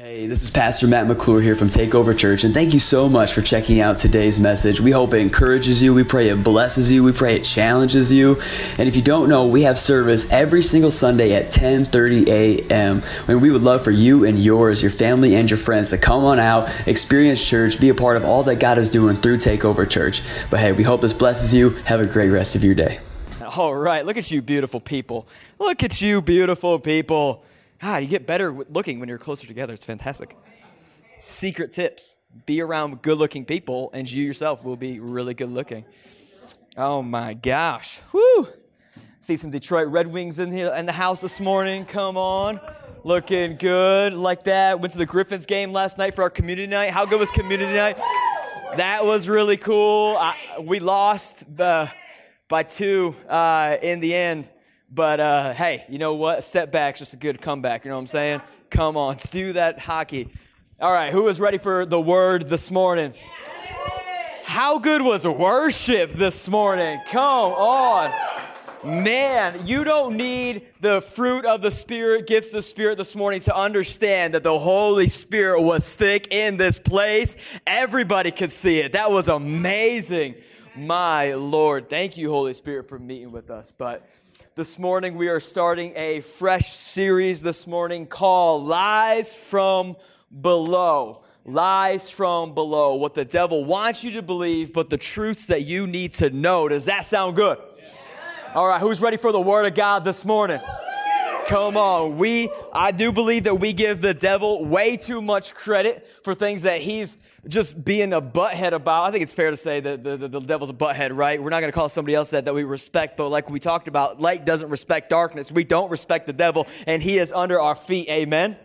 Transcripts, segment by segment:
Hey, this is Pastor Matt McClure here from Takeover Church, and thank you so much for checking out today's message. We hope it encourages you. We pray it blesses you. We pray it challenges you. And if you don't know, we have service every single Sunday at 10:30 a.m. And we would love for you and yours, your family and your friends, to come on out, experience church, be a part of all that God is doing through Takeover Church. But hey, we hope this blesses you. Have a great rest of your day. All right, look at you, beautiful people. Look at you, beautiful people. Ah, you get better looking when you're closer together. It's fantastic. Secret tips be around good looking people, and you yourself will be really good looking. Oh my gosh. Whoo! See some Detroit Red Wings in here in the house this morning. Come on. Looking good like that. Went to the Griffins game last night for our community night. How good was community night? That was really cool. I, we lost uh, by two uh, in the end. But uh, hey, you know what? Setback's just a good comeback. You know what I'm saying? Come on, let's do that hockey. All right, who is ready for the word this morning? How good was worship this morning? Come on. Man, you don't need the fruit of the Spirit, gifts of the Spirit this morning to understand that the Holy Spirit was thick in this place. Everybody could see it. That was amazing. My Lord. Thank you, Holy Spirit, for meeting with us. But this morning we are starting a fresh series this morning called Lies from Below. Lies from below. What the devil wants you to believe, but the truths that you need to know. Does that sound good? All right, who's ready for the word of God this morning? Come on. We, I do believe that we give the devil way too much credit for things that he's just being a butthead about. I think it's fair to say that the, the, the devil's a butthead, right? We're not going to call somebody else that that we respect, but like we talked about, light doesn't respect darkness. We don't respect the devil, and he is under our feet. Amen.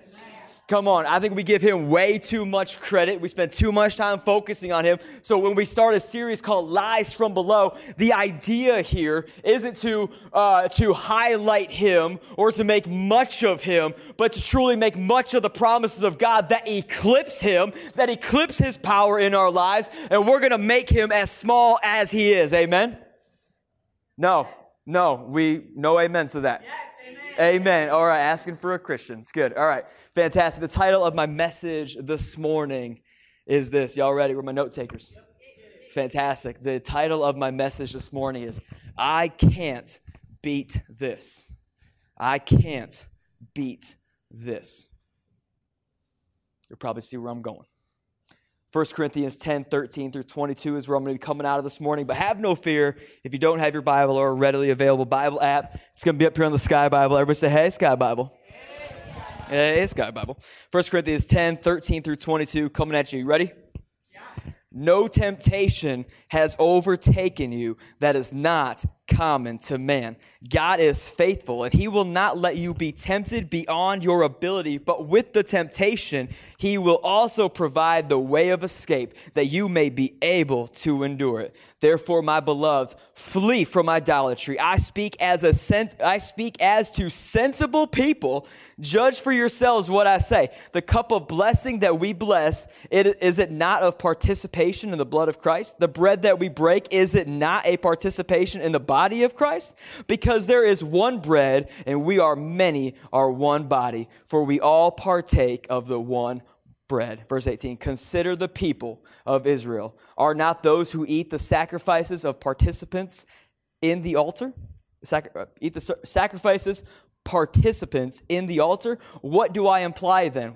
Come on, I think we give him way too much credit. We spend too much time focusing on him. So when we start a series called Lies from Below, the idea here isn't to uh, to highlight him or to make much of him, but to truly make much of the promises of God that eclipse him, that eclipse his power in our lives, and we're gonna make him as small as he is. Amen. No, no, we no amens to that. Yes. Amen. All right, asking for a Christian. It's good. All right, fantastic. The title of my message this morning is this. Y'all ready? We're my note takers. Fantastic. The title of my message this morning is I Can't Beat This. I Can't Beat This. You'll probably see where I'm going. 1 Corinthians 10, 13 through 22 is where I'm going to be coming out of this morning. But have no fear if you don't have your Bible or a readily available Bible app. It's going to be up here on the Sky Bible. Everybody say, hey, Sky Bible. Hey, Sky Bible. 1 Corinthians 10, 13 through 22 coming at you. You ready? No temptation has overtaken you that is not common to man. God is faithful, and He will not let you be tempted beyond your ability, but with the temptation, He will also provide the way of escape that you may be able to endure it. Therefore, my beloved, flee from idolatry. I speak as a sen- I speak as to sensible people. Judge for yourselves what I say. The cup of blessing that we bless, it, is it not of participation in the blood of Christ? The bread that we break, is it not a participation in the body of Christ? Because there is one bread, and we are many, are one body, for we all partake of the one bread. Verse 18 Consider the people of Israel. Are not those who eat the sacrifices of participants in the altar? Uh, eat the sacrifices participants in the altar? What do I imply then?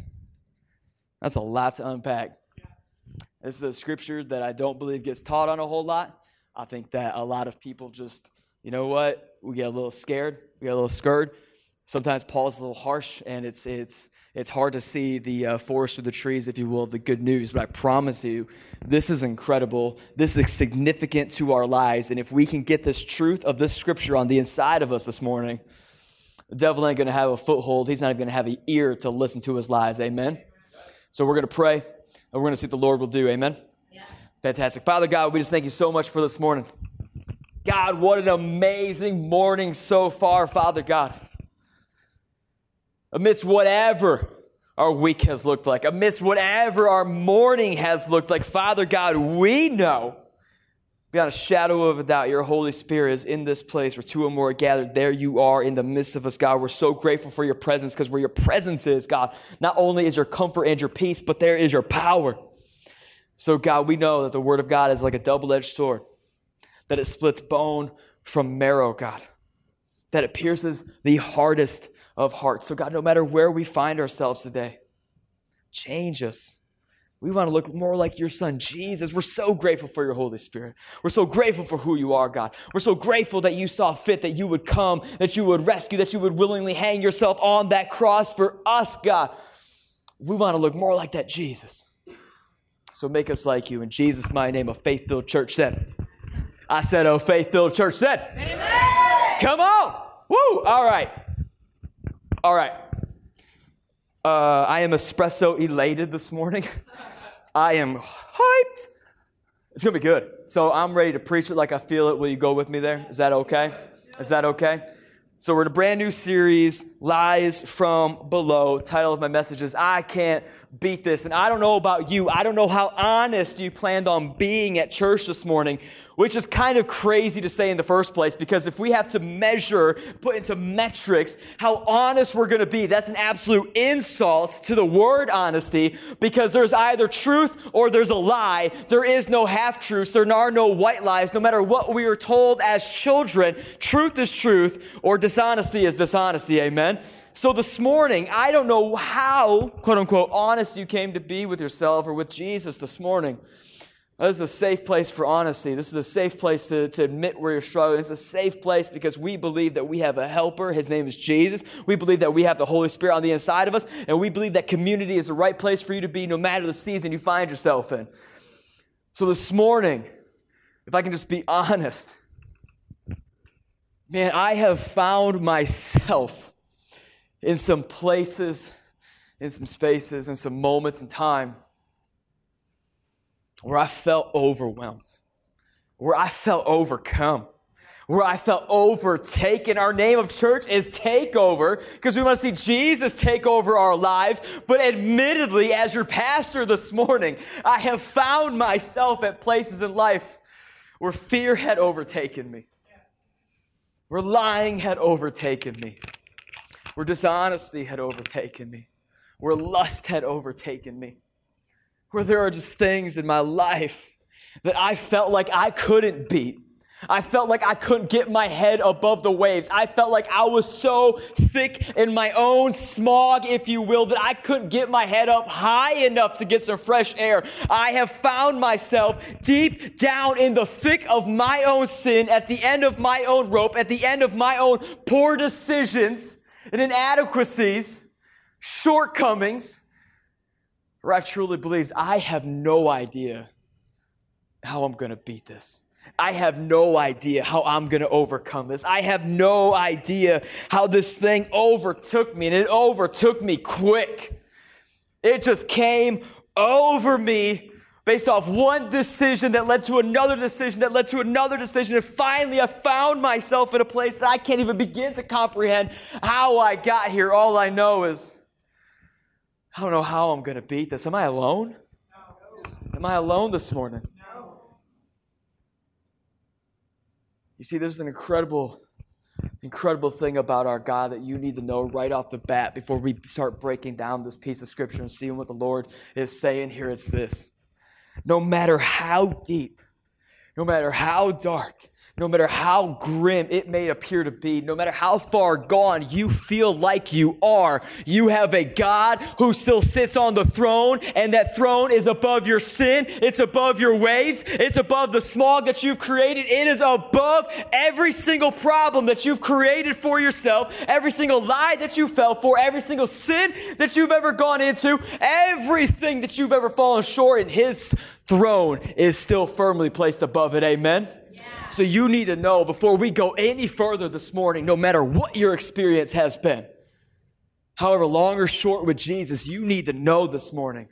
That's a lot to unpack. This is a scripture that I don't believe gets taught on a whole lot. I think that a lot of people just, you know what, we get a little scared, we get a little scared. Sometimes Paul's a little harsh, and it's it's it's hard to see the uh, forest or the trees, if you will, of the good news. But I promise you, this is incredible. This is significant to our lives, and if we can get this truth of this scripture on the inside of us this morning, the devil ain't going to have a foothold. He's not even going to have an ear to listen to his lies. Amen. So we're going to pray and we're going to see what the Lord will do. Amen? Yeah. Fantastic. Father God, we just thank you so much for this morning. God, what an amazing morning so far, Father God. Amidst whatever our week has looked like, amidst whatever our morning has looked like, Father God, we know beyond a shadow of a doubt your Holy Spirit is in this place where two or more are gathered. There you are in the midst of us, God. We're so grateful for your presence because where your presence is, God, not only is your comfort and your peace, but there is your power. So, God, we know that the Word of God is like a double edged sword, that it splits bone from marrow, God, that it pierces the hardest of hearts. So, God, no matter where we find ourselves today, change us. We want to look more like your son, Jesus. We're so grateful for your Holy Spirit. We're so grateful for who you are, God. We're so grateful that you saw fit that you would come, that you would rescue, that you would willingly hang yourself on that cross for us, God. We want to look more like that Jesus. So make us like you. In Jesus' my name, a faith filled church said. I said, oh, faith filled church said. Amen. Come on. Woo. All right. All right. Uh, I am espresso elated this morning. I am hyped. It's going to be good. So I'm ready to preach it like I feel it. Will you go with me there? Is that okay? Is that okay? So we're in a brand new series, Lies from Below. Title of my message is I Can't Beat This. And I don't know about you. I don't know how honest you planned on being at church this morning, which is kind of crazy to say in the first place because if we have to measure, put into metrics how honest we're going to be, that's an absolute insult to the word honesty because there's either truth or there's a lie. There is no half truths. There are no white lies. No matter what we are told as children, truth is truth or dishonesty is dishonesty. Amen. So this morning, I don't know how, quote unquote, honest you came to be with yourself or with Jesus this morning. This is a safe place for honesty. This is a safe place to, to admit where you're struggling. It's a safe place because we believe that we have a helper. His name is Jesus. We believe that we have the Holy Spirit on the inside of us. And we believe that community is the right place for you to be no matter the season you find yourself in. So this morning, if I can just be honest, man, I have found myself in some places, in some spaces, in some moments in time where I felt overwhelmed, where I felt overcome, where I felt overtaken. Our name of church is takeover because we want to see Jesus take over our lives. But admittedly, as your pastor this morning, I have found myself at places in life where fear had overtaken me, where lying had overtaken me, where dishonesty had overtaken me, where lust had overtaken me where there are just things in my life that I felt like I couldn't beat. I felt like I couldn't get my head above the waves. I felt like I was so thick in my own smog, if you will, that I couldn't get my head up high enough to get some fresh air. I have found myself deep down in the thick of my own sin, at the end of my own rope, at the end of my own poor decisions and inadequacies, shortcomings, where I truly believed I have no idea how I'm going to beat this. I have no idea how I'm going to overcome this. I have no idea how this thing overtook me, and it overtook me quick. It just came over me based off one decision that led to another decision that led to another decision. And finally, I found myself in a place that I can't even begin to comprehend how I got here. All I know is I don't know how I'm going to beat this. Am I alone? Am I alone this morning? You see, there's an incredible, incredible thing about our God that you need to know right off the bat before we start breaking down this piece of scripture and seeing what the Lord is saying here. It's this. No matter how deep, no matter how dark, no matter how grim it may appear to be, no matter how far gone you feel like you are, you have a God who still sits on the throne, and that throne is above your sin, it's above your waves, it's above the smog that you've created, it is above every single problem that you've created for yourself, every single lie that you fell for, every single sin that you've ever gone into, everything that you've ever fallen short in His throne is still firmly placed above it. Amen. So you need to know before we go any further this morning, no matter what your experience has been, however long or short with Jesus, you need to know this morning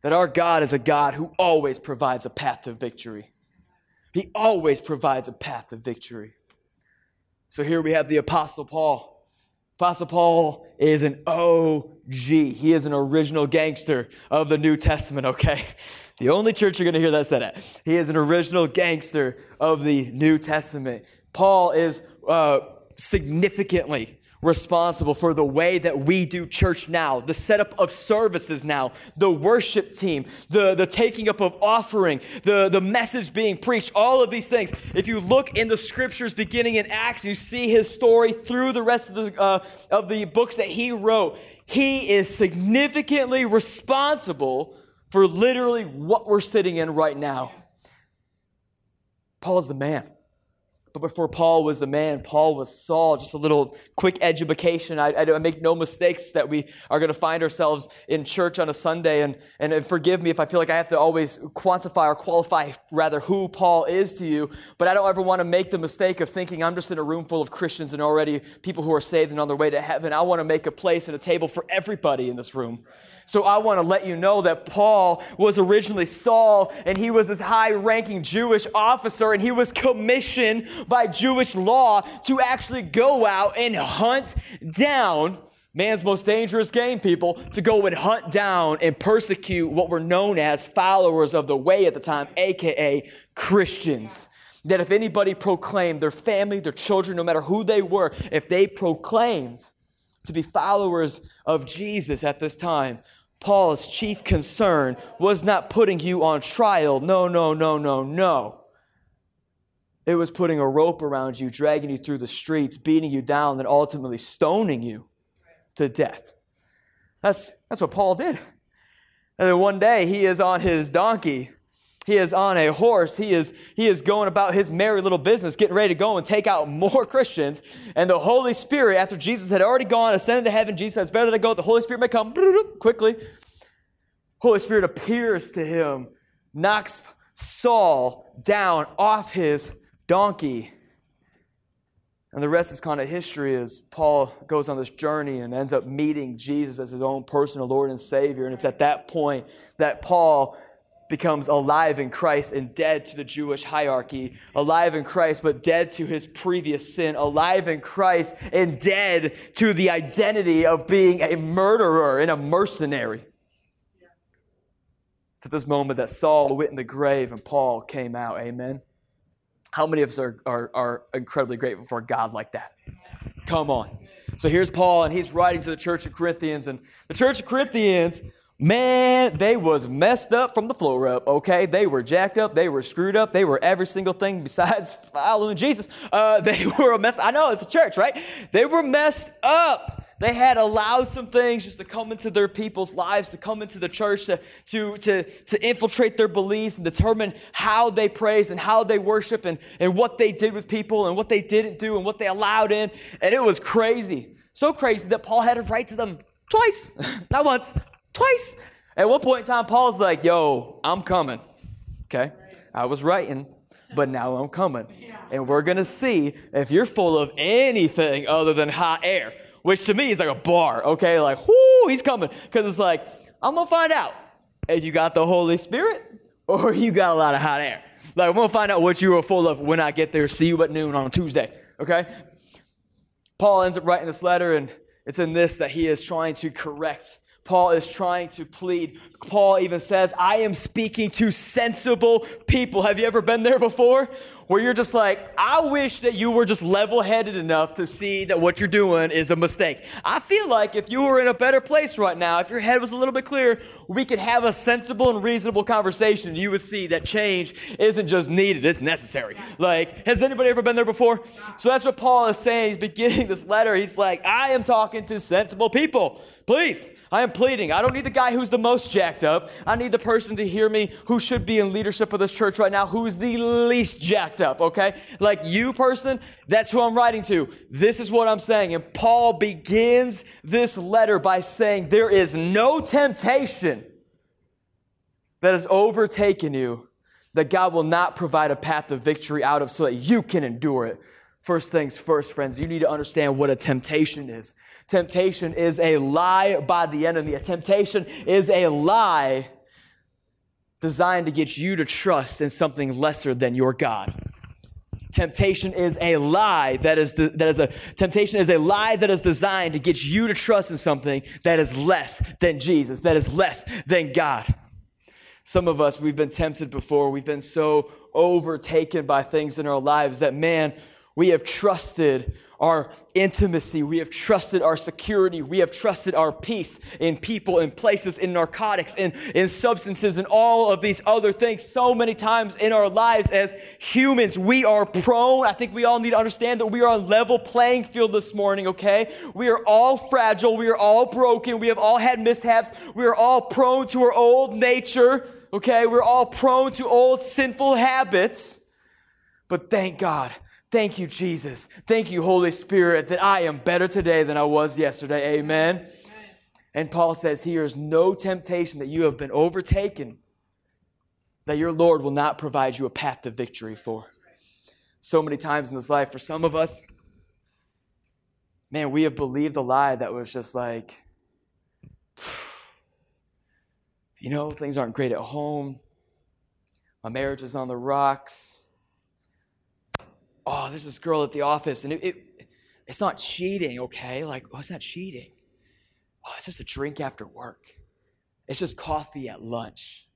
that our God is a God who always provides a path to victory. He always provides a path to victory. So here we have the Apostle Paul. Apostle Paul is an OG. He is an original gangster of the New Testament, okay? The only church you're going to hear that said at. He is an original gangster of the New Testament. Paul is uh, significantly responsible for the way that we do church now, the setup of services now, the worship team, the, the taking up of offering, the, the message being preached, all of these things. If you look in the scriptures beginning in Acts, you see his story through the rest of the, uh, of the books that he wrote. He is significantly responsible for literally what we're sitting in right now. Paul is the man. But before Paul was the man, Paul was Saul. Just a little quick education. I, I, make no mistakes that we are going to find ourselves in church on a Sunday. And, and forgive me if I feel like I have to always quantify or qualify rather who Paul is to you. But I don't ever want to make the mistake of thinking I'm just in a room full of Christians and already people who are saved and on their way to heaven. I want to make a place and a table for everybody in this room. So I want to let you know that Paul was originally Saul and he was this high ranking Jewish officer and he was commissioned by Jewish law to actually go out and hunt down man's most dangerous game, people, to go and hunt down and persecute what were known as followers of the way at the time, aka Christians. That if anybody proclaimed their family, their children, no matter who they were, if they proclaimed to be followers of Jesus at this time, Paul's chief concern was not putting you on trial. No, no, no, no, no. It was putting a rope around you, dragging you through the streets, beating you down, and ultimately stoning you to death. That's, that's what Paul did. And then one day he is on his donkey he is on a horse. He is, he is going about his merry little business, getting ready to go and take out more Christians. And the Holy Spirit, after Jesus had already gone, ascended to heaven, Jesus said, It's better I go. The Holy Spirit may come quickly. Holy Spirit appears to him, knocks Saul down off his donkey. And the rest is kind of history as Paul goes on this journey and ends up meeting Jesus as his own personal Lord and Savior. And it's at that point that Paul becomes alive in Christ and dead to the Jewish hierarchy, alive in Christ but dead to his previous sin, alive in Christ and dead to the identity of being a murderer and a mercenary. It's at this moment that Saul went in the grave and Paul came out. Amen. How many of us are, are, are incredibly grateful for God like that? Come on. So here's Paul, and he's writing to the church of Corinthians, and the church of Corinthians Man, they was messed up from the floor up, okay? They were jacked up, they were screwed up, they were every single thing besides following Jesus. Uh, they were a mess. I know, it's a church, right? They were messed up. They had allowed some things just to come into their people's lives, to come into the church, to, to, to, to infiltrate their beliefs and determine how they praise and how they worship and, and what they did with people and what they didn't do and what they allowed in. And it was crazy. So crazy that Paul had to write to them twice, not once, Twice. At one point in time, Paul's like, yo, I'm coming. Okay? I was writing, but now I'm coming. And we're going to see if you're full of anything other than hot air, which to me is like a bar, okay? Like, whoo, he's coming. Because it's like, I'm going to find out if you got the Holy Spirit or you got a lot of hot air. Like, I'm going to find out what you are full of when I get there. See you at noon on Tuesday, okay? Paul ends up writing this letter, and it's in this that he is trying to correct Paul is trying to plead. Paul even says, I am speaking to sensible people. Have you ever been there before? Where you're just like, I wish that you were just level headed enough to see that what you're doing is a mistake. I feel like if you were in a better place right now, if your head was a little bit clearer, we could have a sensible and reasonable conversation. You would see that change isn't just needed, it's necessary. Like, has anybody ever been there before? So that's what Paul is saying. He's beginning this letter. He's like, I am talking to sensible people. Please, I am pleading. I don't need the guy who's the most jacked up. I need the person to hear me who should be in leadership of this church right now, who's the least jacked up, okay? Like you person, that's who I'm writing to. This is what I'm saying. And Paul begins this letter by saying, There is no temptation that has overtaken you that God will not provide a path of victory out of so that you can endure it. First things first, friends, you need to understand what a temptation is. Temptation is a lie by the enemy. A temptation is a lie designed to get you to trust in something lesser than your God. Temptation is a lie that is, the, that is a temptation is a lie that is designed to get you to trust in something that is less than Jesus, that is less than God. Some of us, we've been tempted before. We've been so overtaken by things in our lives that, man, we have trusted our intimacy. We have trusted our security. We have trusted our peace in people, in places, in narcotics, in, in substances, and all of these other things. So many times in our lives as humans, we are prone. I think we all need to understand that we are on level playing field this morning, okay? We are all fragile. We are all broken. We have all had mishaps. We are all prone to our old nature, okay? We're all prone to old sinful habits. But thank God Thank you, Jesus. Thank you, Holy Spirit, that I am better today than I was yesterday. Amen. And Paul says, Here is no temptation that you have been overtaken that your Lord will not provide you a path to victory for. So many times in this life, for some of us, man, we have believed a lie that was just like, you know, things aren't great at home. My marriage is on the rocks oh, there's this girl at the office, and it, it it's not cheating, okay? Like, oh, it's not cheating. Oh, it's just a drink after work. It's just coffee at lunch.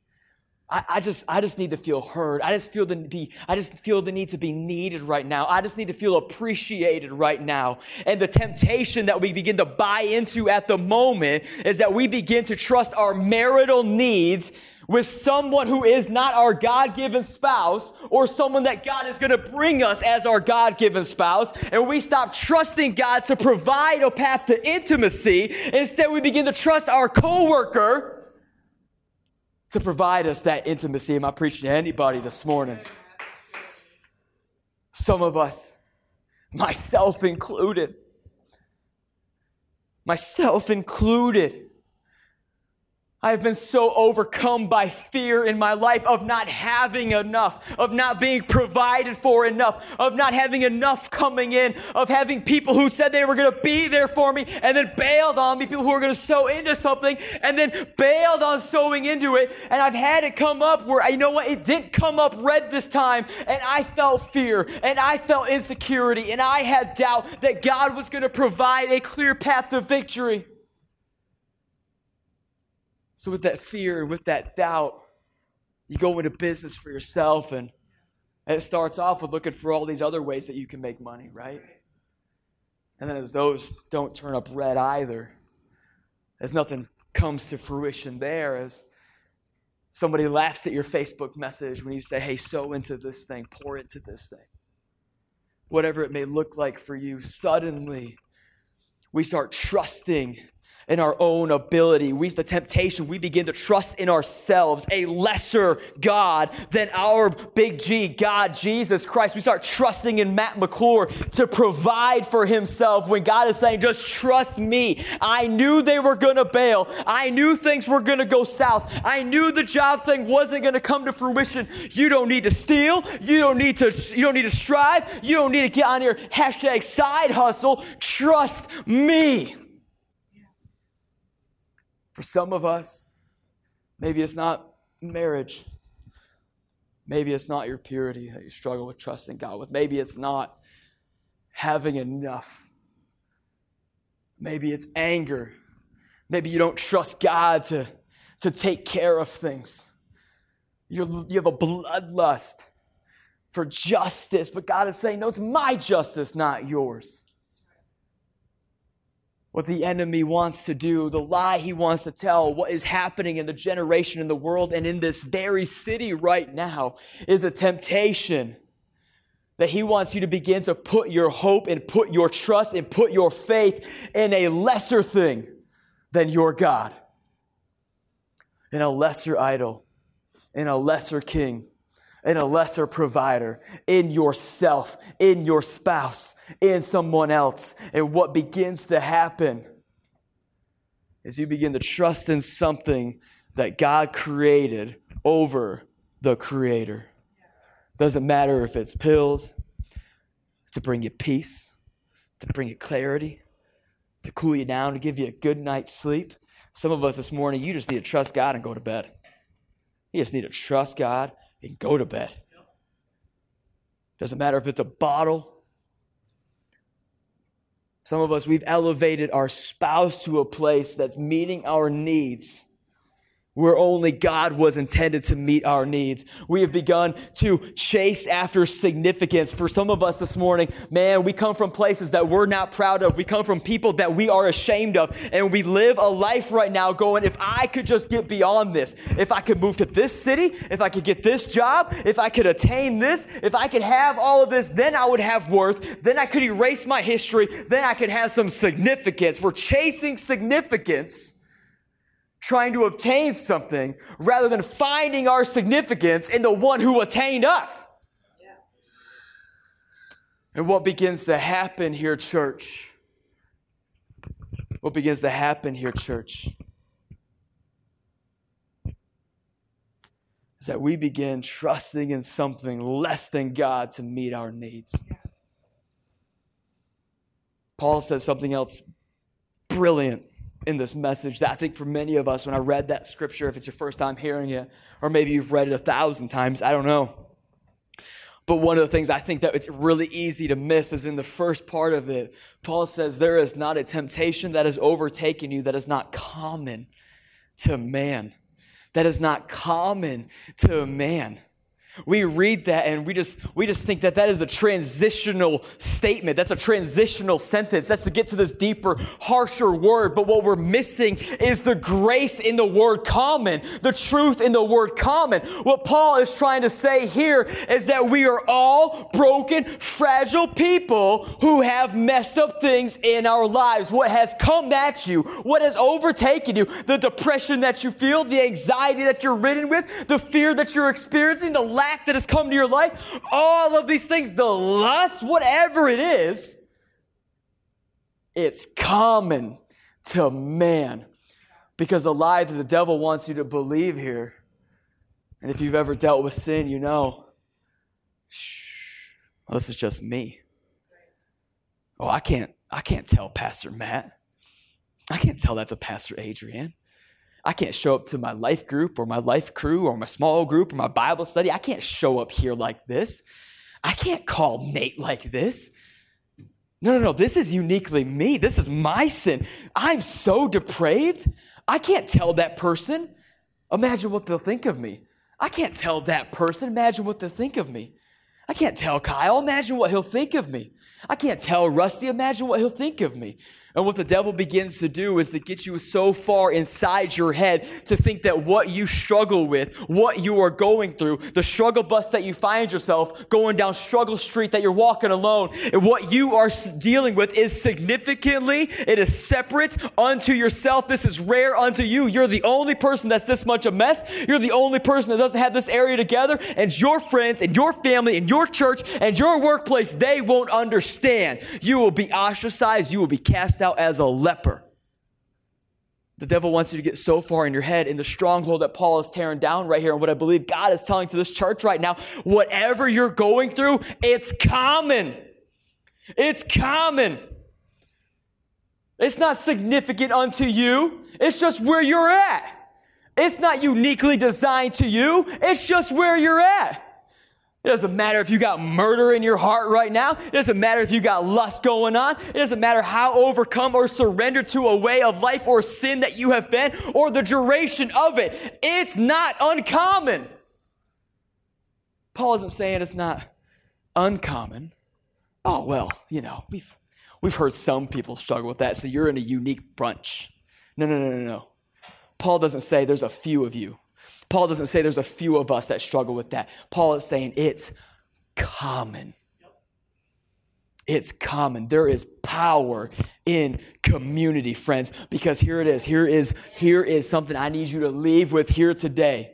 I, I, just I just need to feel heard. I just feel the be I just feel the need to be needed right now. I just need to feel appreciated right now. And the temptation that we begin to buy into at the moment is that we begin to trust our marital needs with someone who is not our God given spouse or someone that God is going to bring us as our God given spouse. And we stop trusting God to provide a path to intimacy. Instead, we begin to trust our coworker to provide us that intimacy. Am I preaching to anybody this morning? Some of us, myself included, myself included, I have been so overcome by fear in my life of not having enough, of not being provided for enough, of not having enough coming in, of having people who said they were going to be there for me and then bailed on me, people who were going to sow into something and then bailed on sowing into it. And I've had it come up where, you know what, it didn't come up red this time and I felt fear and I felt insecurity and I had doubt that God was going to provide a clear path to victory. So, with that fear, and with that doubt, you go into business for yourself, and, it starts off with looking for all these other ways that you can make money, right? And then, as those don't turn up red either, as nothing comes to fruition there, as somebody laughs at your Facebook message when you say, hey, sow into this thing, pour into this thing, whatever it may look like for you, suddenly we start trusting in our own ability. We, the temptation, we begin to trust in ourselves, a lesser God than our big G, God, Jesus Christ. We start trusting in Matt McClure to provide for himself when God is saying, just trust me. I knew they were going to bail. I knew things were going to go south. I knew the job thing wasn't going to come to fruition. You don't need to steal. You don't need to, you don't need to strive. You don't need to get on your hashtag side hustle. Trust me. For some of us, maybe it's not marriage. Maybe it's not your purity that you struggle with trusting God with. Maybe it's not having enough. Maybe it's anger. Maybe you don't trust God to, to take care of things. You're, you have a bloodlust for justice, but God is saying, No, it's my justice, not yours what the enemy wants to do, the lie he wants to tell, what is happening in the generation, in the world, and in this very city right now is a temptation that he wants you to begin to put your hope and put your trust and put your faith in a lesser thing than your God, in a lesser idol, in a lesser king in a lesser provider, in yourself, in your spouse, in someone else. And what begins to happen is you begin to trust in something that God created over the Creator. Doesn't matter if it's pills to bring you peace, to bring you clarity, to cool you down, to give you a good night's sleep. Some of us this morning, you just need to trust God and go to bed. You just need to trust God and go to bed. Doesn't matter if it's a bottle. Some of us, we've elevated our spouse to a place that's meeting our needs where only God was intended to meet our needs. We have begun to chase after significance. For some of us this morning, man, we come from places that we're not proud of. We come from people that we are ashamed of. And we live a life right now going, if I could just get beyond this, if I could move to this city, if I could get this job, if I could attain this, if I could have all of this, then I would have worth. Then I could erase my history. Then I could have some significance. We're chasing significance trying to obtain something rather than finding our significance in the one who attained us. Yeah. And what begins to happen here, church? What begins to happen here, church? Is that we begin trusting in something less than God to meet our needs. Paul says something else brilliant in this message that I think for many of us, when I read that scripture, if it's your first time hearing it, or maybe you've read it a thousand times, I don't know. But one of the things I think that it's really easy to miss is in the first part of it, Paul says, There is not a temptation that has overtaken you that is not common to man. That is not common to man. We read that and we just, we just think that that is a transitional statement. That's a transitional sentence. That's to get to this deeper, harsher word. But what we're missing is the grace in the word common, the truth in the word common. What Paul is trying to say here is that we are all broken, fragile people who have messed up things in our lives. What has come at you, what has overtaken you, the depression that you feel, the anxiety that you're ridden with, the fear that you're experiencing, the lack that has come to your life, all of these things, the lust, whatever it is, it's common to man. Because the lie that the devil wants you to believe here, and if you've ever dealt with sin, you know, shh, well, this is just me. Oh, I can't, I can't tell Pastor Matt. I can't tell that's a Pastor Adrian. I can't show up to my life group or my life crew or my small group or my Bible study. I can't show up here like this. I can't call Nate like this. No, no, no. This is uniquely me. This is my sin. I'm so depraved. I can't tell that person. Imagine what they'll think of me. I can't tell that person. Imagine what they'll think of me. I can't tell Kyle. Imagine what he'll think of me. I can't tell Rusty. Imagine what he'll think of me. And what the devil begins to do is to get you so far inside your head to think that what you struggle with, what you are going through, the struggle bus that you find yourself going down struggle street that you're walking alone, and what you are dealing with is significantly, it is separate unto yourself. This is rare unto you. You're the only person that's this much a mess. You're the only person that doesn't have this area together. And your friends and your family and your church and your workplace, they won't understand. You will be ostracized. You will be cast out as a leper. The devil wants you to get so far in your head in the stronghold that Paul is tearing down right here. And what I believe God is telling to this church right now, whatever you're going through, it's common. It's common. It's not significant unto you. It's just where you're at. It's not uniquely designed to you. It's just where you're at. It doesn't matter if you got murder in your heart right now. It doesn't matter if you got lust going on. It doesn't matter how overcome or surrendered to a way of life or sin that you have been or the duration of it. It's not uncommon. Paul isn't saying it's not uncommon. Oh, well, you know, we've, we've heard some people struggle with that, so you're in a unique bunch. No, no, no, no, no. Paul doesn't say there's a few of you. Paul doesn't say there's a few of us that struggle with that. Paul is saying it's common. It's common. There is power in community, friends, because here it is. Here is here is something I need you to leave with here today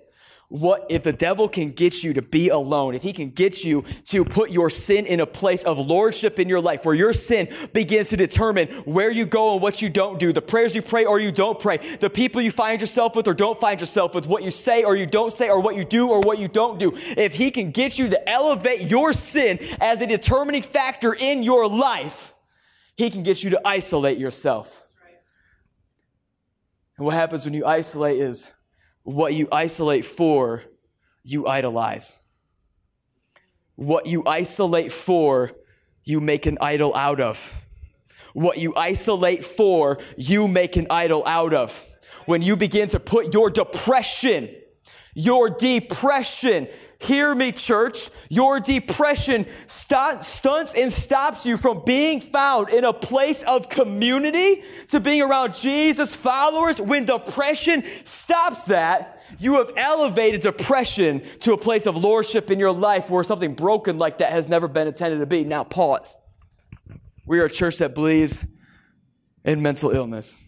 what if the devil can get you to be alone? If he can get you to put your sin in a place of lordship in your life where your sin begins to determine where you go and what you don't do the prayers you pray or you don't pray the people you find yourself with or don't find yourself with what you say or you don't say or what you do or what you don't do if he can get you to elevate your sin as a determining factor in your life he can get you to isolate yourself. And what happens when you isolate is what you isolate for you idolize. What you isolate for, you make an idol out of. What you isolate for, you make an idol out of. When you begin to put your depression, your depression, hear me, church, your depression st- stunts and stops you from being found in a place of community to being around Jesus followers. When depression stops that, you have elevated depression to a place of lordship in your life where something broken like that has never been intended to be. Now, pause. We are a church that believes in mental illness.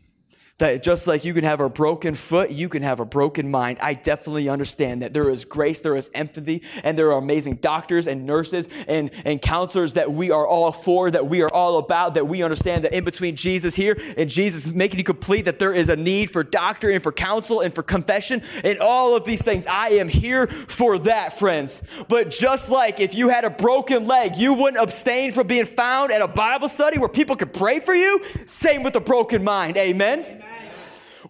That just like you can have a broken foot, you can have a broken mind. I definitely understand that there is grace, there is empathy, and there are amazing doctors and nurses and, and counselors that we are all for, that we are all about, that we understand that in between Jesus here and Jesus making you complete, that there is a need for doctor and for counsel and for confession and all of these things. I am here for that, friends. But just like if you had a broken leg, you wouldn't abstain from being found at a Bible study where people could pray for you. Same with a broken mind. Amen. Amen.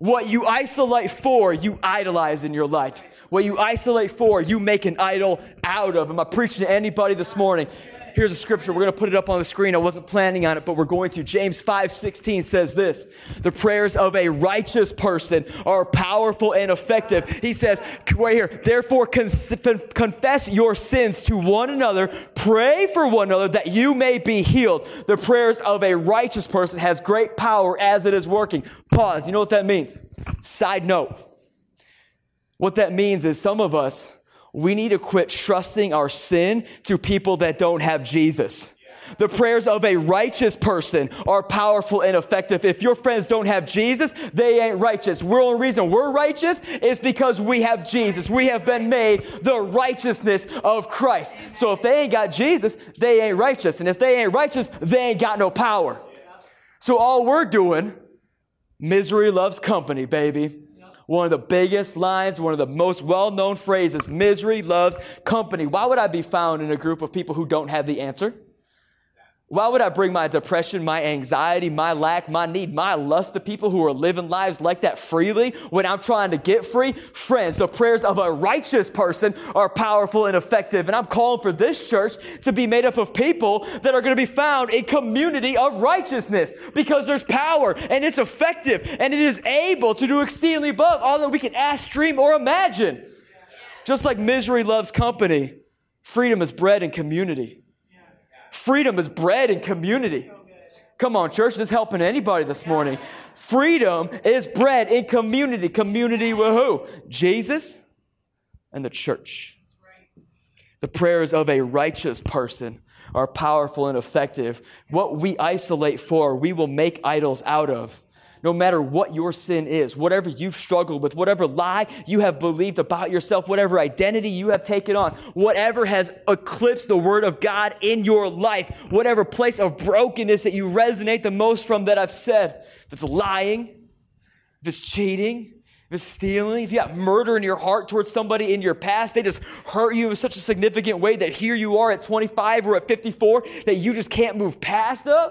What you isolate for, you idolize in your life. What you isolate for, you make an idol out of. Am I preaching to anybody this morning? Here's a scripture. We're going to put it up on the screen. I wasn't planning on it, but we're going to. James 5:16 says this: "The prayers of a righteous person are powerful and effective." He says, right here, "Therefore confess your sins to one another, pray for one another that you may be healed." The prayers of a righteous person has great power as it is working. Pause. You know what that means? Side note. What that means is some of us we need to quit trusting our sin to people that don't have Jesus. The prayers of a righteous person are powerful and effective. If your friends don't have Jesus, they ain't righteous. The only reason we're righteous is because we have Jesus. We have been made the righteousness of Christ. So if they ain't got Jesus, they ain't righteous. And if they ain't righteous, they ain't got no power. So all we're doing, misery loves company, baby. One of the biggest lines, one of the most well known phrases misery loves company. Why would I be found in a group of people who don't have the answer? Why would I bring my depression, my anxiety, my lack, my need, my lust to people who are living lives like that freely when I'm trying to get free? Friends, the prayers of a righteous person are powerful and effective. And I'm calling for this church to be made up of people that are going to be found a community of righteousness because there's power and it's effective and it is able to do exceedingly above all that we can ask, dream, or imagine. Just like misery loves company, freedom is bred in community. Freedom is bred in community. Come on, church, this helping anybody this morning. Freedom is bred in community. Community with who? Jesus and the church. The prayers of a righteous person are powerful and effective. What we isolate for, we will make idols out of no matter what your sin is, whatever you've struggled with, whatever lie you have believed about yourself, whatever identity you have taken on, whatever has eclipsed the word of God in your life, whatever place of brokenness that you resonate the most from that I've said, if it's lying, if it's cheating, if it's stealing, if you got murder in your heart towards somebody in your past, they just hurt you in such a significant way that here you are at 25 or at 54 that you just can't move past them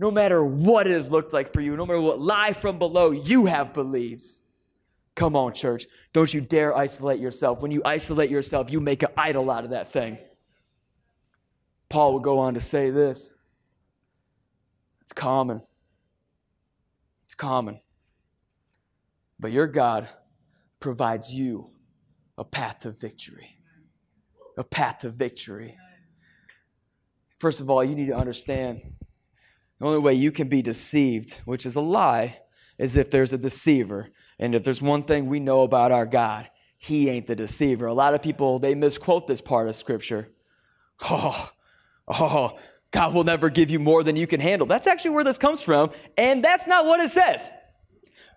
no matter what it has looked like for you, no matter what lie from below you have believed. Come on, church. Don't you dare isolate yourself. When you isolate yourself, you make an idol out of that thing. Paul will go on to say this it's common. It's common. But your God provides you a path to victory. A path to victory. First of all, you need to understand the only way you can be deceived, which is a lie, is if there's a deceiver. And if there's one thing we know about our God, he ain't the deceiver. A lot of people, they misquote this part of scripture. Oh, oh, God will never give you more than you can handle. That's actually where this comes from. And that's not what it says.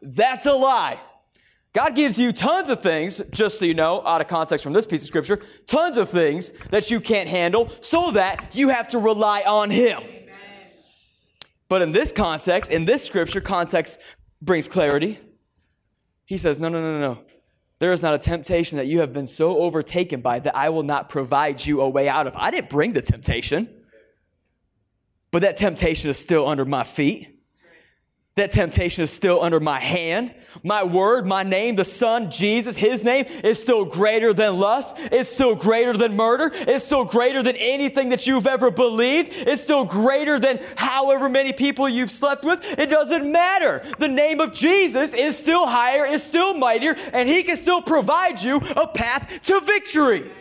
That's a lie. God gives you tons of things, just so you know, out of context from this piece of scripture, tons of things that you can't handle so that you have to rely on Him. But in this context, in this scripture, context brings clarity. He says, No, no, no, no. No. There is not a temptation that you have been so overtaken by that I will not provide you a way out of. I didn't bring the temptation, but that temptation is still under my feet. That temptation is still under my hand. My word, my name, the Son, Jesus, His name is still greater than lust. It's still greater than murder. It's still greater than anything that you've ever believed. It's still greater than however many people you've slept with. It doesn't matter. The name of Jesus is still higher, is still mightier, and He can still provide you a path to victory.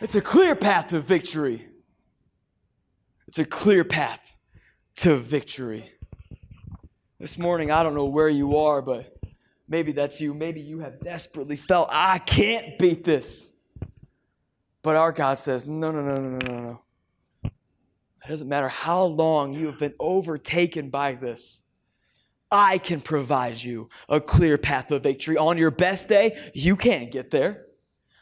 It's a clear path to victory. It's a clear path to victory. This morning, I don't know where you are, but maybe that's you. Maybe you have desperately felt, I can't beat this. But our God says, no, no, no, no, no, no. No. It doesn't matter how long you have been overtaken by this. I can provide you a clear path of victory. On your best day, you can't get there.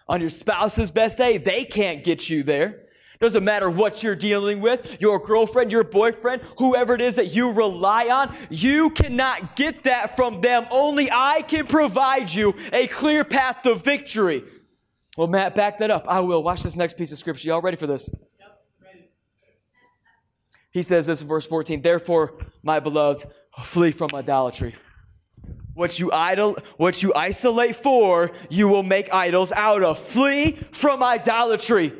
On your spouse's best day, they can't get you there. Doesn't matter what you're dealing with, your girlfriend, your boyfriend, whoever it is that you rely on, you cannot get that from them. Only I can provide you a clear path to victory. Well, Matt, back that up. I will. Watch this next piece of scripture. Y'all ready for this? Yep, ready. He says this in verse 14, therefore, my beloved, flee from idolatry. What you idol, what you isolate for, you will make idols out of. Flee from idolatry.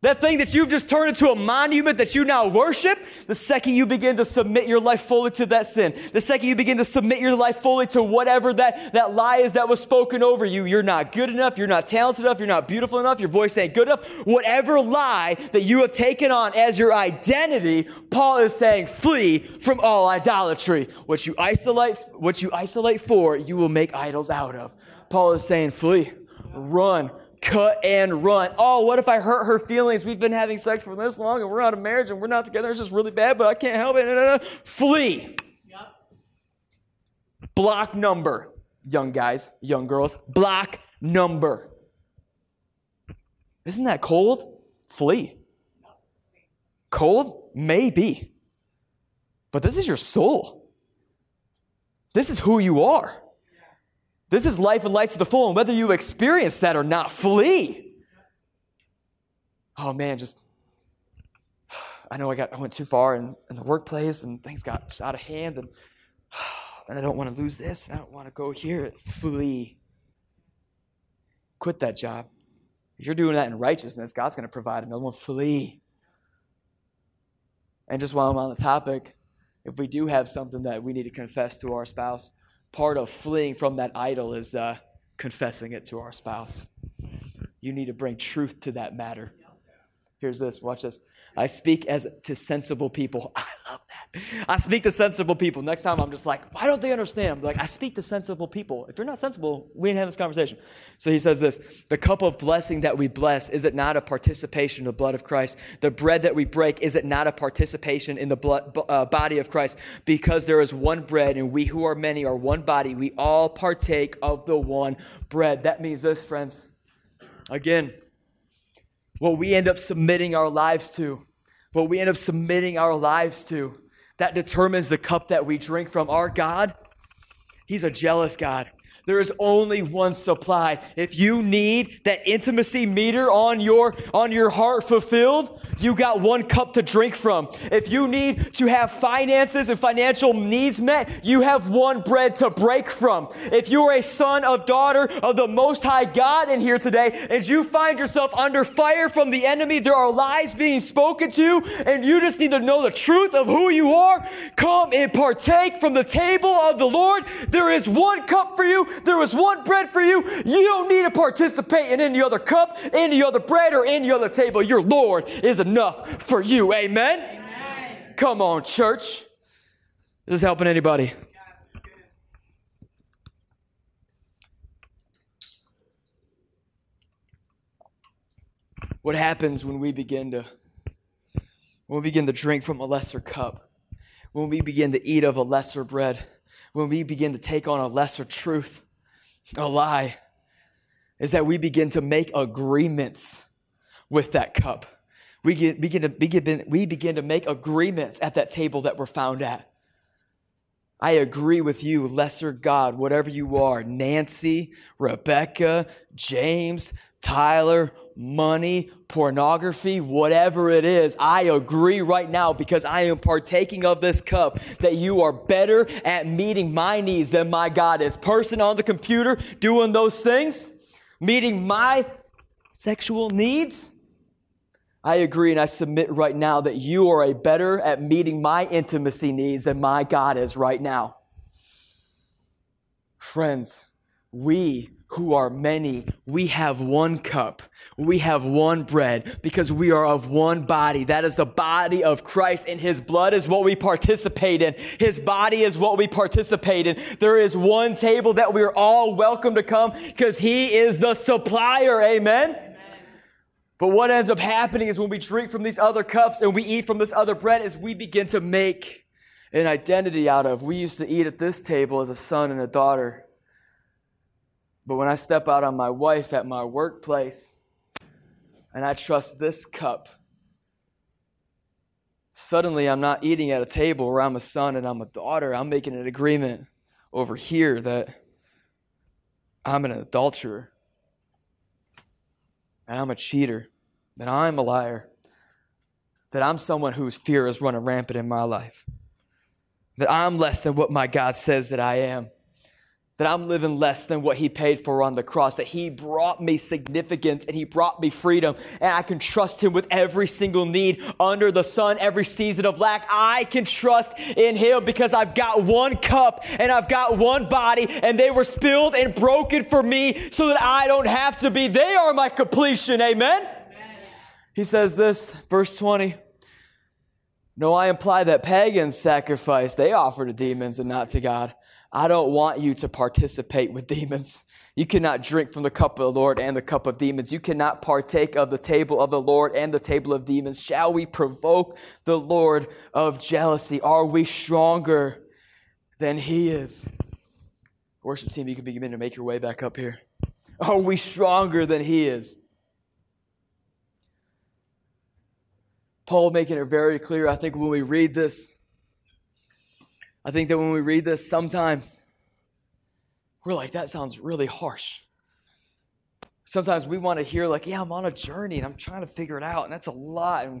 That thing that you've just turned into a monument that you now worship, the second you begin to submit your life fully to that sin, the second you begin to submit your life fully to whatever that, that lie is that was spoken over you, you're not good enough, you're not talented enough, you're not beautiful enough, your voice ain't good enough, whatever lie that you have taken on as your identity, Paul is saying, flee from all idolatry. What you isolate, what you isolate for, you will make idols out of. Paul is saying, flee, run, cut and run. Oh, what if I hurt her feelings? We've been having sex for this long and we're out of marriage and we're not together. It's just really bad, but I can't help it. No, no, no. Flee. Yep. Block number. Young guys, young girls, block number. Isn't that cold? Flee. Cold? Maybe. But this is your soul. This is who you are. This is life and life to the full, and whether you experience that or not, flee. Oh man, just I know I got I went too far in, in the workplace and things got just out of hand and and I don't want to lose this and I don't want to go here. Flee. Quit that job. If you're doing that in righteousness, God's going to provide another one. Flee. And just while I'm on the topic, if we do have something that we need to confess to our spouse, part of fleeing from that idol is uh, confessing it to our spouse. You need to bring truth to that matter. Here's this. Watch this. I speak as to sensible people. I. I speak to sensible people. Next time I'm just like, why don't they understand? like, I speak to sensible people. If you're not sensible, we ain't have this conversation. So he says this The cup of blessing that we bless, is it not a participation in the blood of Christ? The bread that we break, is it not a participation in the blood, uh, body of Christ? Because there is one bread, and we who are many are one body. We all partake of the one bread. That means this, friends. Again, what we end up submitting our lives to, what we end up submitting our lives to, that determines the cup that we drink from. Our God, He's a jealous God. There is only one supply. If you need that intimacy meter on your, on your heart fulfilled, you got one cup to drink from. If you need to have finances and financial needs met, you have one bread to break from. If you are a son of daughter of the Most High God in here today, and you find yourself under fire from the enemy, there are lies being spoken to, and you just need to know the truth of who you are, come and partake from the table of the Lord. There is one cup for you. There is one bread for you. You don't need to participate in any other cup, any other bread, or any other table. Your Lord is enough for you. Amen? Amen. Come on, church. Is this helping anybody? What happens when we begin to when we begin to drink from a lesser cup, when we begin to eat of a lesser bread, when we begin to take on a lesser truth, a lie, is that we begin to make agreements with that cup. We get, begin, to, begin, we begin to make agreements at that table that we're found at. I agree with you, lesser God, whatever you are, Nancy, Rebecca, James, Tyler, money, pornography, whatever it is, I agree right now because I am partaking of this cup that you are better at meeting my needs than my God is. Person on the computer doing those things, meeting my sexual needs. I agree and I submit right now that you are a better at meeting my intimacy needs than my God is right now. Friends, we who are many, we have one cup. We have one bread because we are of one body. That is the body of Christ and his blood is what we participate in. His body is what we participate in. There is one table that we're all welcome to come because he is the supplier. Amen. But what ends up happening is when we drink from these other cups and we eat from this other bread is we begin to make an identity out of. We used to eat at this table as a son and a daughter. But when I step out on my wife at my workplace and I trust this cup, suddenly I'm not eating at a table where I'm a son and I'm a daughter. I'm making an agreement over here that I'm an adulterer and I'm a cheater, that I'm a liar, that I'm someone whose fear is running rampant in my life, that I'm less than what my God says that I am that I'm living less than what he paid for on the cross, that he brought me significance and he brought me freedom, and I can trust him with every single need under the sun, every season of lack. I can trust in him because I've got one cup and I've got one body, and they were spilled and broken for me so that I don't have to be. They are my completion. Amen? Amen. He says this, verse 20. No, I imply that pagans sacrifice, they offer to demons and not to God. I don't want you to participate with demons. You cannot drink from the cup of the Lord and the cup of demons. You cannot partake of the table of the Lord and the table of demons. Shall we provoke the Lord of jealousy? Are we stronger than He is? Worship team, you can begin to make your way back up here. Are we stronger than He is? Paul making it very clear. I think when we read this, I think that when we read this, sometimes we're like, that sounds really harsh. Sometimes we want to hear, like, yeah, I'm on a journey and I'm trying to figure it out, and that's a lot. And,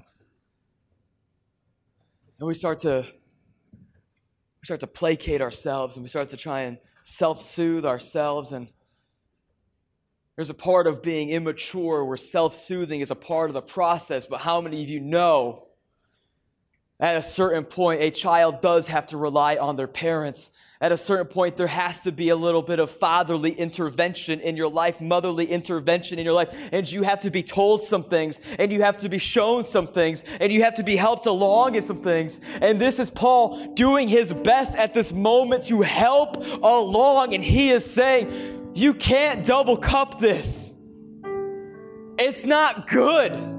and we start to we start to placate ourselves and we start to try and self-soothe ourselves and there's a part of being immature where self-soothing is a part of the process but how many of you know at a certain point, a child does have to rely on their parents. At a certain point, there has to be a little bit of fatherly intervention in your life, motherly intervention in your life. And you have to be told some things, and you have to be shown some things, and you have to be helped along in some things. And this is Paul doing his best at this moment to help along. And he is saying, You can't double cup this. It's not good.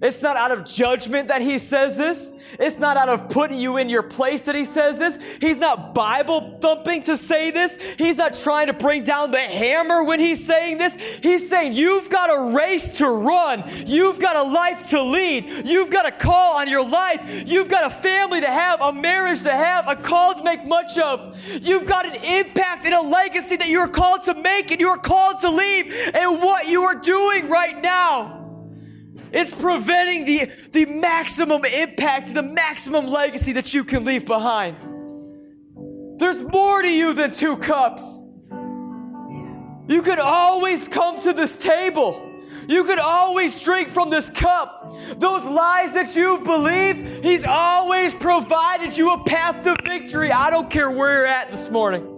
It's not out of judgment that he says this. It's not out of putting you in your place that he says this. He's not Bible thumping to say this. He's not trying to bring down the hammer when he's saying this. He's saying, You've got a race to run. You've got a life to lead. You've got a call on your life. You've got a family to have, a marriage to have, a call to make much of. You've got an impact and a legacy that you are called to make and you are called to leave. And what you are doing right now it's preventing the, the maximum impact, the maximum legacy that you can leave behind. There's more to you than two cups. You could always come to this table. You could always drink from this cup. Those lies that you've believed, He's always provided you a path to victory. I don't care where you're at this morning.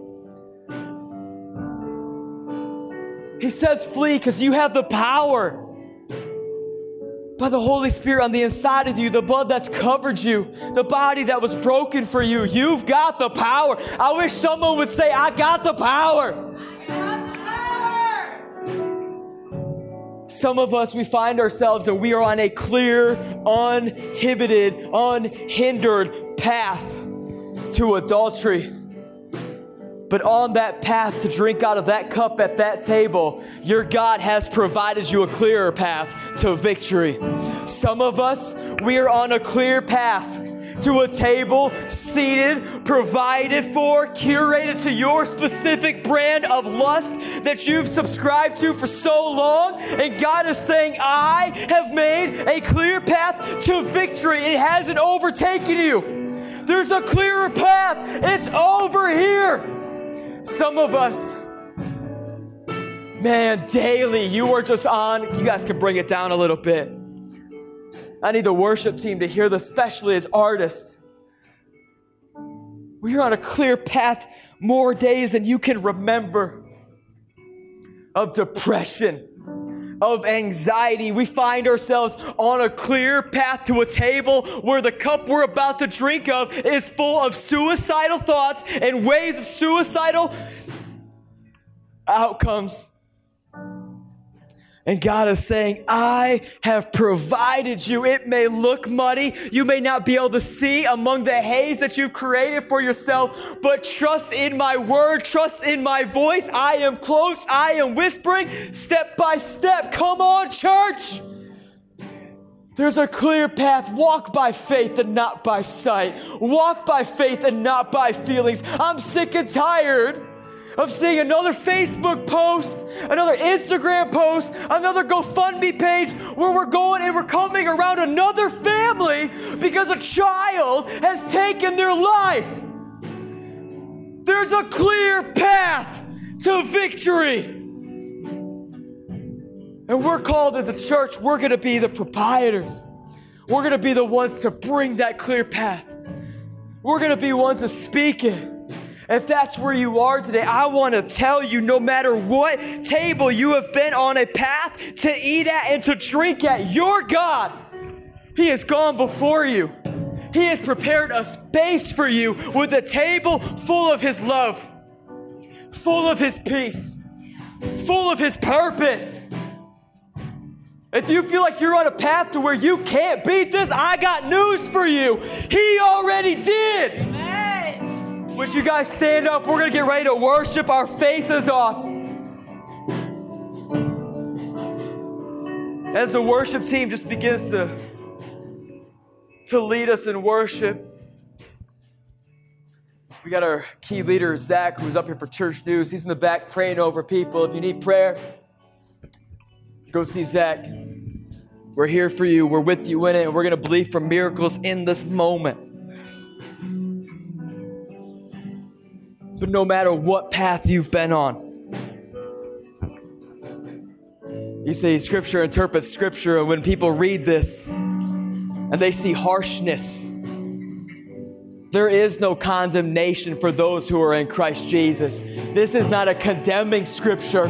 He says, flee because you have the power by the Holy Spirit on the inside of you, the blood that's covered you, the body that was broken for you. You've got the power. I wish someone would say, I got the power. Some of us, we find ourselves and we are on a clear, uninhibited, unhindered path to adultery. But on that path to drink out of that cup at that table, your God has provided you a clearer path to victory. Some of us, we are on a clear path to a table, seated, provided for, curated to your specific brand of lust that you've subscribed to for so long. And God is saying, I have made a clear path to victory. It hasn't overtaken you. There's a clearer path. It's over here. Some of us, man, daily, you are just on. You guys can bring it down a little bit. I need the worship team to hear this, especially as artists. We're on a clear path more days than you can remember of depression, of anxiety. We find ourselves on a clear path to a table where the cup we're about to drink of is full of suicidal thoughts and ways of suicidal outcomes. And God is saying, I have provided you. It may look muddy. You may not be able to see among the haze that you've created for yourself, but trust in my word, trust in my voice. I am close. I am whispering step by step. Come on, church. There's a clear path. Walk by faith and not by sight. Walk by faith and not by feelings. I'm sick and tired of seeing another Facebook post, another Instagram post, another GoFundMe page where we're going and we're coming around another family because a child has taken their life. There's a clear path to victory. And we're called as a church, we're going to be the proprietors. We're going to be the ones to bring that clear path. We're going to be ones to speak it. If that's where you are today, I want to tell you no matter what table you have been on a path to eat at and to drink at, your God, He has gone before you. He has prepared a space for you with a table full of His love, full of His peace, full of His purpose. If you feel like you're on a path to where you can't beat this, I got news for you. He already did. Amen. Would you guys stand up? We're going to get ready to worship our faces off. As the worship team just begins to, to lead us in worship, we got our key leader, Zach, who's up here for church news. He's in the back praying over people. If you need prayer, go see Zach. We're here for you. We're with you in it. And we're going to believe for miracles in this moment. But no matter what path you've been on, you see, scripture interprets scripture, and when people read this and they see harshness, there is no condemnation for those who are in Christ Jesus. This is not a condemning scripture.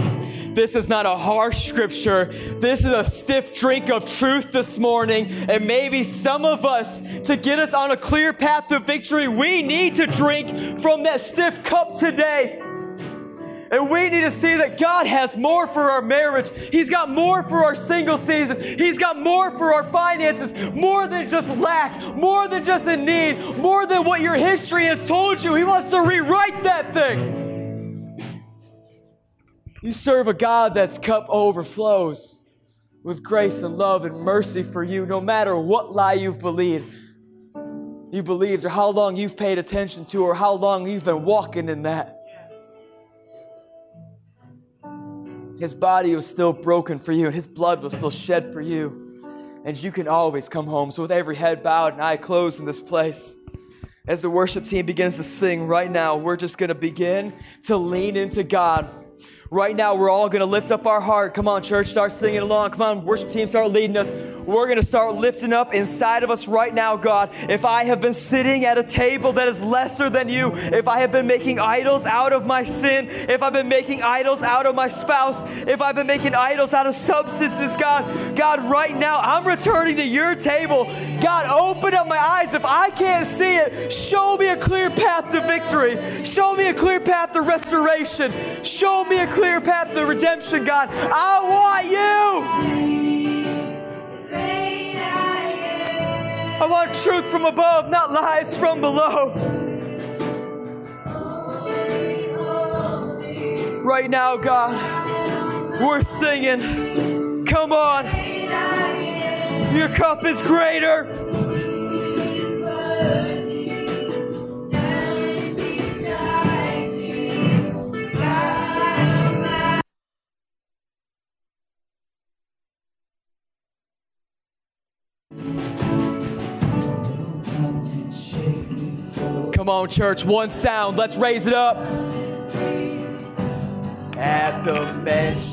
This is not a harsh scripture. This is a stiff drink of truth this morning. And maybe some of us, to get us on a clear path to victory, we need to drink from that stiff cup today. And we need to see that God has more for our marriage. He's got more for our single season. He's got more for our finances. More than just lack. More than just a need. More than what your history has told you. He wants to rewrite that thing. You serve a God that's cup overflows with grace and love and mercy for you, no matter what lie you've believed. You believed, or how long you've paid attention to, or how long you've been walking in that. His body was still broken for you, and his blood was still shed for you. And you can always come home. So, with every head bowed and eye closed in this place, as the worship team begins to sing right now, we're just going to begin to lean into God. Right now, we're all going to lift up our heart. Come on, church, start singing along. Come on, worship team, start leading us. We're going to start lifting up inside of us right now, God. If I have been sitting at a table that is lesser than you, if I have been making idols out of my sin, if I've been making idols out of my spouse, if I've been making idols out of substances, God, God, right now, I'm returning to your table. God, open up my eyes. If I can't see it, show me a clear path to victory. Show me a clear path to restoration. Show me a clear clear path to redemption, God. I want you. I want truth from above, not lies from below. Right now, God, we're singing. Come on. Your cup is greater. On, church, one sound. Let's raise it up. At the mention